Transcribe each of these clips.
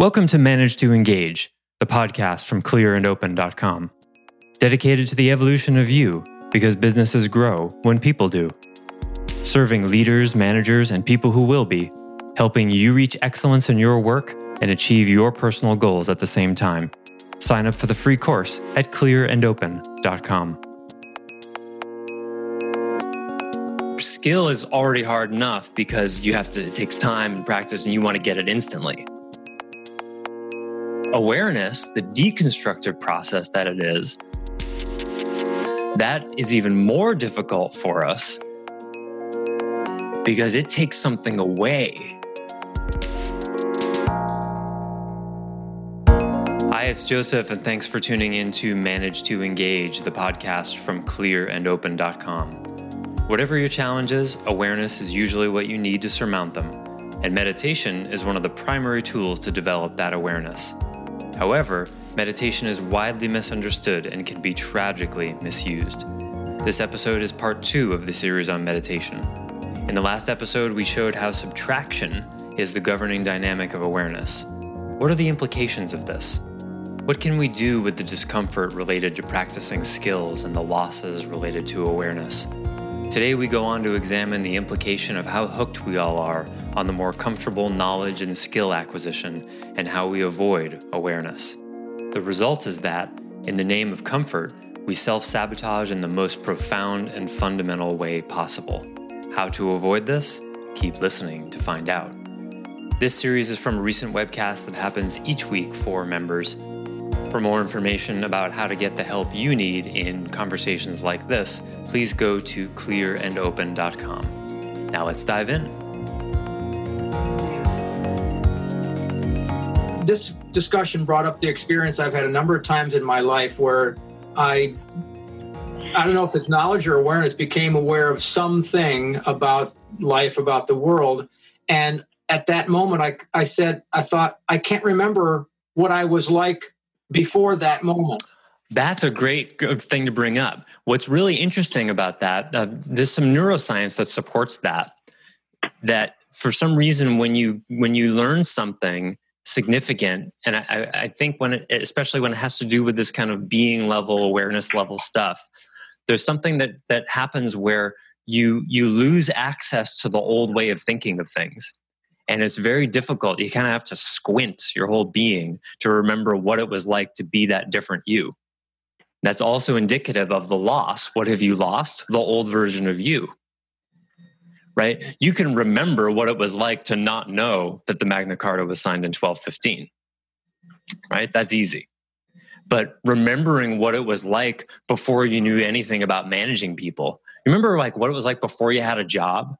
Welcome to Manage to Engage, the podcast from clearandopen.com, dedicated to the evolution of you because businesses grow when people do. Serving leaders, managers, and people who will be, helping you reach excellence in your work and achieve your personal goals at the same time. Sign up for the free course at clearandopen.com. Skill is already hard enough because you have to, it takes time and practice and you want to get it instantly. Awareness, the deconstructive process that it is, that is even more difficult for us because it takes something away. Hi, it's Joseph, and thanks for tuning in to Manage to Engage, the podcast from clearandopen.com. Whatever your challenges, awareness is usually what you need to surmount them, and meditation is one of the primary tools to develop that awareness. However, meditation is widely misunderstood and can be tragically misused. This episode is part two of the series on meditation. In the last episode, we showed how subtraction is the governing dynamic of awareness. What are the implications of this? What can we do with the discomfort related to practicing skills and the losses related to awareness? Today, we go on to examine the implication of how hooked we all are on the more comfortable knowledge and skill acquisition and how we avoid awareness. The result is that, in the name of comfort, we self sabotage in the most profound and fundamental way possible. How to avoid this? Keep listening to find out. This series is from a recent webcast that happens each week for members for more information about how to get the help you need in conversations like this, please go to clearandopen.com. Now let's dive in. This discussion brought up the experience I've had a number of times in my life where I I don't know if it's knowledge or awareness became aware of something about life about the world and at that moment I I said I thought I can't remember what I was like before that moment. That's a great thing to bring up. What's really interesting about that, uh, there's some neuroscience that supports that. That for some reason, when you when you learn something significant, and I, I think when it, especially when it has to do with this kind of being level, awareness level stuff, there's something that that happens where you you lose access to the old way of thinking of things and it's very difficult. You kind of have to squint your whole being to remember what it was like to be that different you. That's also indicative of the loss. What have you lost? The old version of you. Right? You can remember what it was like to not know that the Magna Carta was signed in 1215. Right? That's easy. But remembering what it was like before you knew anything about managing people. Remember like what it was like before you had a job?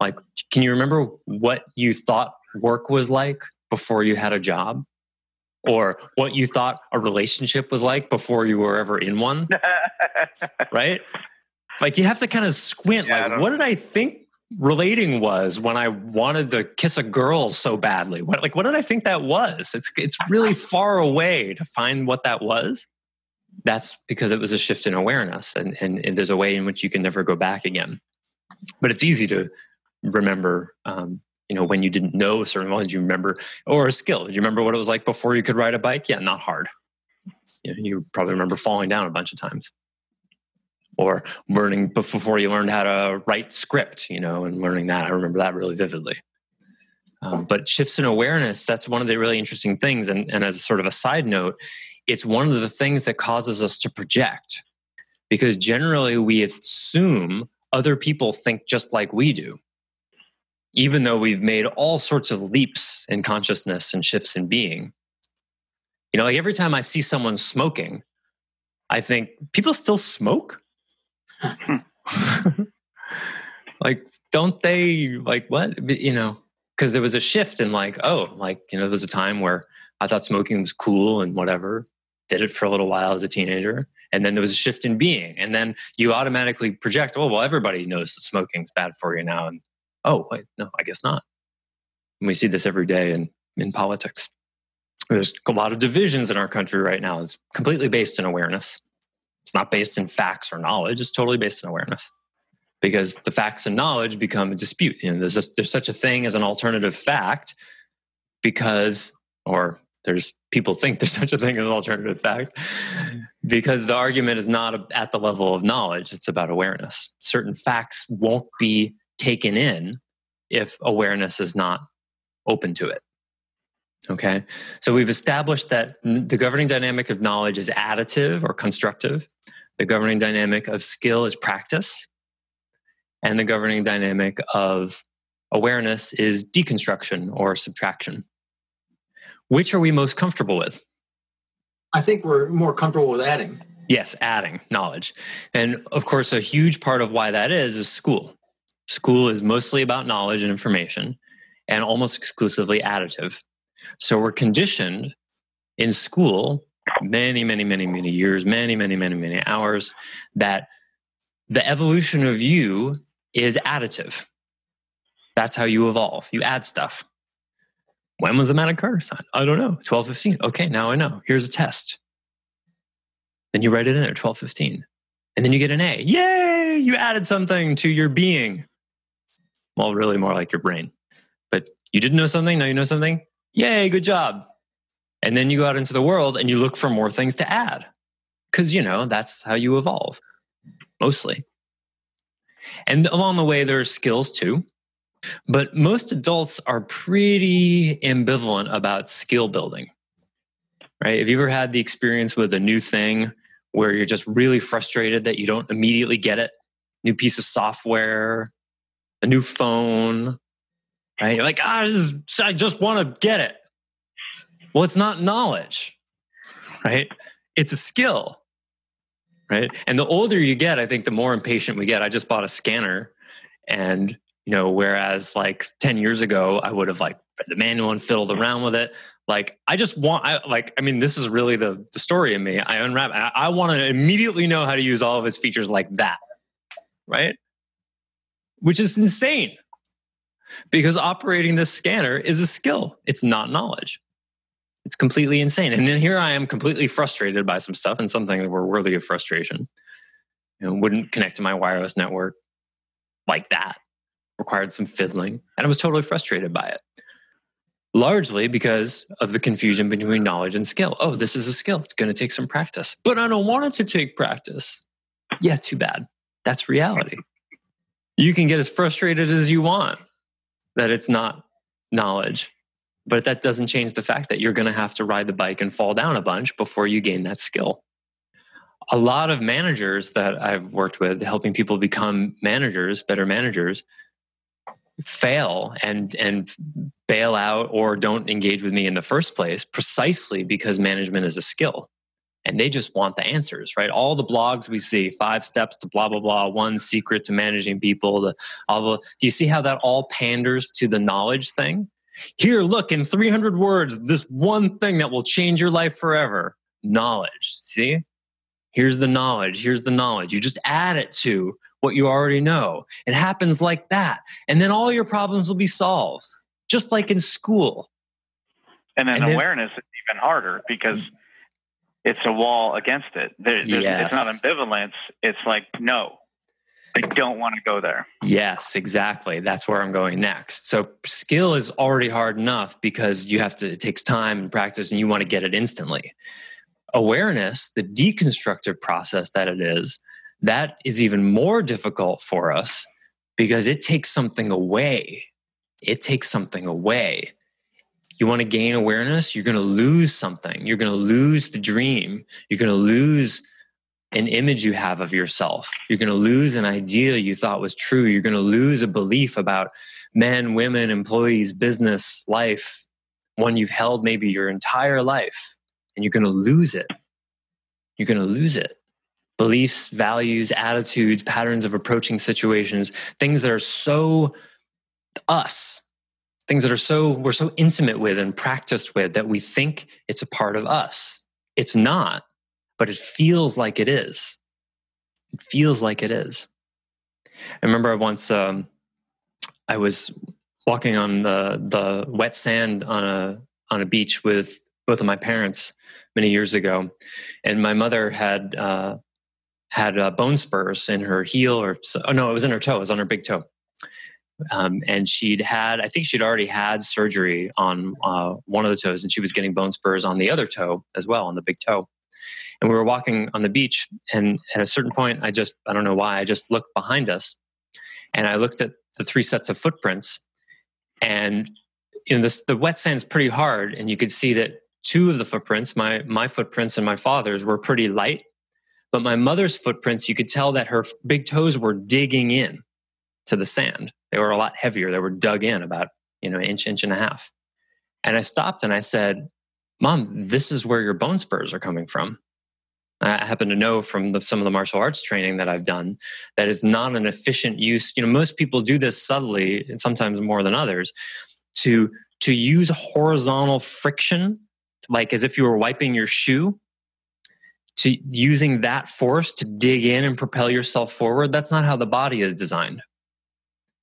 Like, can you remember what you thought work was like before you had a job? Or what you thought a relationship was like before you were ever in one? right? Like, you have to kind of squint. Yeah, like, what did I think relating was when I wanted to kiss a girl so badly? What, like, what did I think that was? It's, it's really far away to find what that was. That's because it was a shift in awareness, and, and, and there's a way in which you can never go back again. But it's easy to remember um, you know when you didn't know certain ones you remember or a skill? Do you remember what it was like before you could ride a bike? Yeah not hard. You, know, you probably remember falling down a bunch of times. Or learning before you learned how to write script you know and learning that. I remember that really vividly. Um, but shifts in awareness that's one of the really interesting things. And, and as a sort of a side note it's one of the things that causes us to project. Because generally we assume other people think just like we do even though we've made all sorts of leaps in consciousness and shifts in being. You know, like every time I see someone smoking, I think people still smoke. like, don't they like what? You know, because there was a shift in like, oh, like, you know, there was a time where I thought smoking was cool and whatever, did it for a little while as a teenager. And then there was a shift in being. And then you automatically project, oh, well, everybody knows that smoking is bad for you now. And oh, wait, no, I guess not. And we see this every day in, in politics. There's a lot of divisions in our country right now. It's completely based in awareness. It's not based in facts or knowledge. It's totally based in awareness because the facts and knowledge become a dispute. You know, there's, a, there's such a thing as an alternative fact because or there's people think there's such a thing as an alternative fact because the argument is not at the level of knowledge it's about awareness certain facts won't be taken in if awareness is not open to it okay so we've established that the governing dynamic of knowledge is additive or constructive the governing dynamic of skill is practice and the governing dynamic of awareness is deconstruction or subtraction which are we most comfortable with? I think we're more comfortable with adding. Yes, adding knowledge. And of course, a huge part of why that is is school. School is mostly about knowledge and information and almost exclusively additive. So we're conditioned in school many, many, many, many years, many, many, many, many hours that the evolution of you is additive. That's how you evolve. You add stuff. When was the Magna Carta signed? I don't know. 1215. Okay, now I know. Here's a test. Then you write it in there, 1215. And then you get an A. Yay! You added something to your being. Well, really more like your brain. But you didn't know something, now you know something. Yay, good job. And then you go out into the world and you look for more things to add. Because, you know, that's how you evolve, mostly. And along the way, there are skills too. But most adults are pretty ambivalent about skill building, right? Have you ever had the experience with a new thing where you're just really frustrated that you don't immediately get it? New piece of software, a new phone, right? You're like, ah, is, I just want to get it. Well, it's not knowledge, right? It's a skill, right? And the older you get, I think the more impatient we get. I just bought a scanner and you know whereas like 10 years ago i would have like read the manual and fiddled around with it like i just want i like i mean this is really the the story in me i unwrap i, I want to immediately know how to use all of its features like that right which is insane because operating this scanner is a skill it's not knowledge it's completely insane and then here i am completely frustrated by some stuff and something that were worthy of frustration you know wouldn't connect to my wireless network like that required some fiddling, and I was totally frustrated by it. Largely because of the confusion between knowledge and skill. Oh, this is a skill. It's going to take some practice. But I don't want it to take practice. Yeah, too bad. That's reality. You can get as frustrated as you want that it's not knowledge. But that doesn't change the fact that you're going to have to ride the bike and fall down a bunch before you gain that skill. A lot of managers that I've worked with helping people become managers, better managers, fail and and bail out or don't engage with me in the first place precisely because management is a skill and they just want the answers right all the blogs we see five steps to blah blah blah one secret to managing people the all the do you see how that all panders to the knowledge thing here look in 300 words this one thing that will change your life forever knowledge see here's the knowledge here's the knowledge you just add it to what you already know. It happens like that. And then all your problems will be solved, just like in school. And then and awareness then, is even harder because it's a wall against it. There, yes. It's not ambivalence. It's like, no, I don't want to go there. Yes, exactly. That's where I'm going next. So skill is already hard enough because you have to, it takes time and practice and you want to get it instantly. Awareness, the deconstructive process that it is, that is even more difficult for us because it takes something away. It takes something away. You want to gain awareness, you're going to lose something. You're going to lose the dream. You're going to lose an image you have of yourself. You're going to lose an idea you thought was true. You're going to lose a belief about men, women, employees, business, life, one you've held maybe your entire life, and you're going to lose it. You're going to lose it beliefs, values, attitudes, patterns of approaching situations, things that are so us, things that are so we're so intimate with and practiced with that we think it's a part of us. It's not, but it feels like it is. It feels like it is. I remember once um, I was walking on the the wet sand on a on a beach with both of my parents many years ago, and my mother had uh, had uh, bone spurs in her heel or oh no it was in her toe it was on her big toe Um, and she'd had, I think she'd already had surgery on uh, one of the toes, and she was getting bone spurs on the other toe as well, on the big toe. And we were walking on the beach, and at a certain point, I just, I don't know why, I just looked behind us, and I looked at the three sets of footprints, and in this, the wet sand's pretty hard, and you could see that two of the footprints, my my footprints and my father's, were pretty light, but my mother's footprints, you could tell that her big toes were digging in to the sand. They were a lot heavier. They were dug in about, you know, an inch, inch and a half. And I stopped and I said, Mom, this is where your bone spurs are coming from. I happen to know from the, some of the martial arts training that I've done that it's not an efficient use. You know, most people do this subtly and sometimes more than others to to use horizontal friction, like as if you were wiping your shoe, to using that force to dig in and propel yourself forward. That's not how the body is designed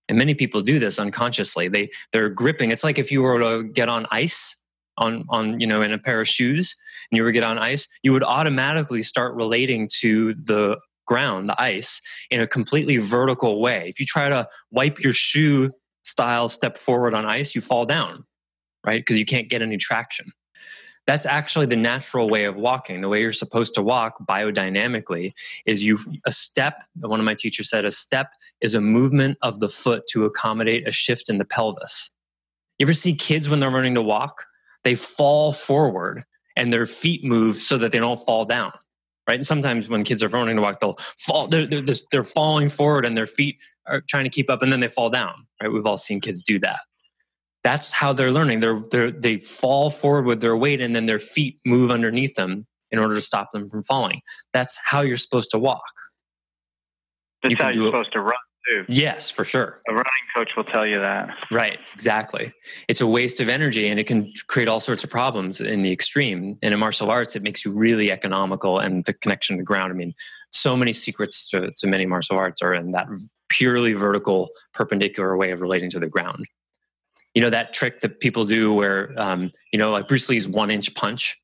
and many people do this unconsciously. They they're gripping. It's like if you were to get on ice on on you know in a pair of shoes and you were to get on ice you would automatically start relating to the ground the ice in a completely vertical way. If you try to wipe your shoe style step forward on ice you fall down right? Because you can't get any traction that's actually the natural way of walking. The way you're supposed to walk biodynamically is you a step one of my teachers said a step is a movement of the foot to accommodate a shift in the pelvis. You ever see kids when they're learning to walk? They fall forward and their feet move so that they don't fall down right? And sometimes when kids are learning to walk they'll fall they're, they're, they're falling forward and their feet are trying to keep up and then they fall down right? We've all seen kids do that that's how they're learning. They're, they're, they fall forward with their weight and then their feet move underneath them in order to stop them from falling. That's how you're supposed to walk. That's you how you're supposed to run too. Yes, for sure. A running coach will tell you that. Right, exactly. It's a waste of energy and it can create all sorts of problems in the extreme. And in martial arts, it makes you really economical and the connection to the ground. I mean, so many secrets to, to many martial arts are in that purely vertical, perpendicular way of relating to the ground you know that trick that people do where um, you know like bruce lee's one inch punch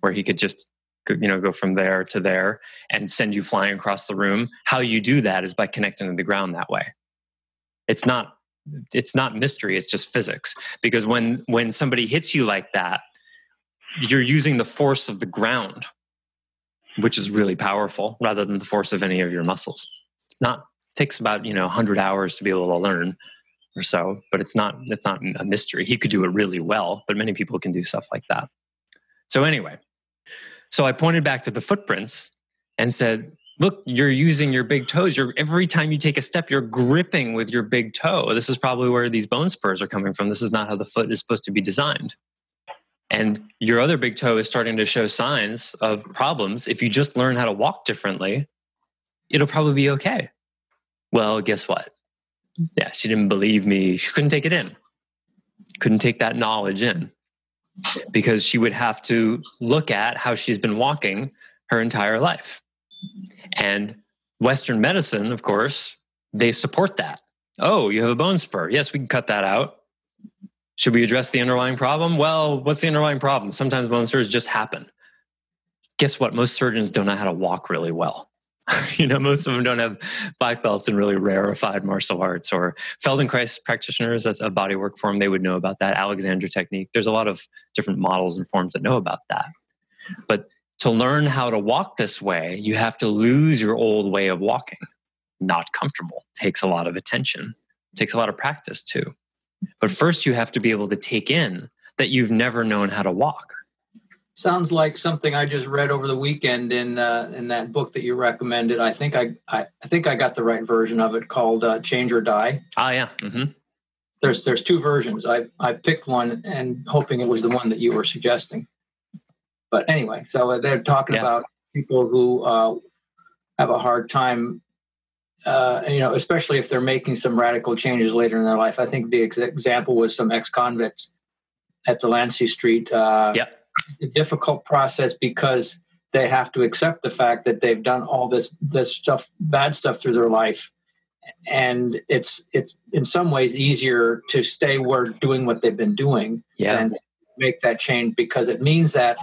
where he could just you know go from there to there and send you flying across the room. How you do that is by connecting to the ground that way. It's not it's not mystery it's just physics. Because when when somebody hits you like that you're using the force of the ground which is really powerful rather than the force of any of your muscles. It's not it takes about you know 100 hours to be able to learn or so, but it's not it's not a mystery. He could do it really well, but many people can do stuff like that. So anyway, so I pointed back to the footprints and said, "Look, you're using your big toes. You're every time you take a step, you're gripping with your big toe. This is probably where these bone spurs are coming from. This is not how the foot is supposed to be designed." And your other big toe is starting to show signs of problems. If you just learn how to walk differently, it'll probably be okay. Well, guess what? Mm-hmm. yeah, she didn't believe me. She couldn't take it in, couldn't take that knowledge in because she would have to look at how she's been walking her entire life. And Western medicine, of course, they support that. Oh, you have a bone spur. Yes, we can cut that out. Should we address the underlying problem? Well, what's the underlying problem? Sometimes bone spurs just happen. Guess what? Most surgeons don't know how to walk really well. you know, most of them don't have black belts in really rarefied martial arts or Feldenkrais practitioners. That's a bodywork form. They would know about that. Alexander technique. There's a lot of different models and forms that know about that. But to learn how to walk this way, you have to lose your old way of walking. Not comfortable. Takes a lot of attention. Takes a lot of practice too. But first, you have to be able to take in that you've never known how to walk sounds like something I just read over the weekend in uh, in that book that you recommended. I think I, I, I think I got the right version of it called uh, Change or Die. Oh yeah. Mm-hmm. There's there's two versions. I I picked one and hoping it was the one that you were suggesting. But anyway, so they're talking yeah. about people who uh, have a hard time. Uh, you know, especially if they're making some radical changes later in their life. I think the ex- example was some ex-convicts at Delancey Street. Uh, yeah a difficult process because they have to accept the fact that they've done all this this stuff bad stuff through their life and it's it's in some ways easier to stay where doing what they've been doing yeah. and make that change because it means that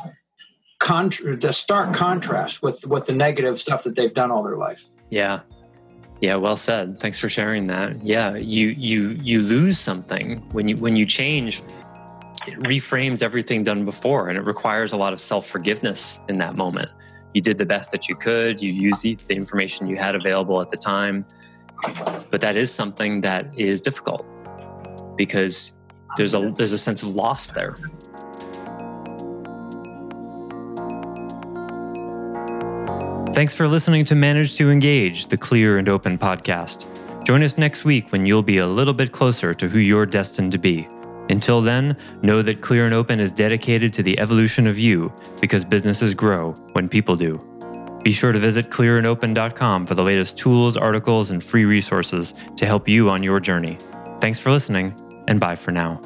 contra- the stark contrast with with the negative stuff that they've done all their life yeah Yeah, well said. Thanks for sharing that. Yeah, you you you lose something when you when you change. It reframes everything done before, and it requires a lot of self forgiveness in that moment. You did the best that you could. You used the, the information you had available at the time, but that is something that is difficult because there's a there's a sense of loss there. Thanks for listening to Manage to Engage, the clear and open podcast. Join us next week when you'll be a little bit closer to who you're destined to be. Until then, know that Clear and Open is dedicated to the evolution of you because businesses grow when people do. Be sure to visit clearandopen.com for the latest tools, articles, and free resources to help you on your journey. Thanks for listening, and bye for now.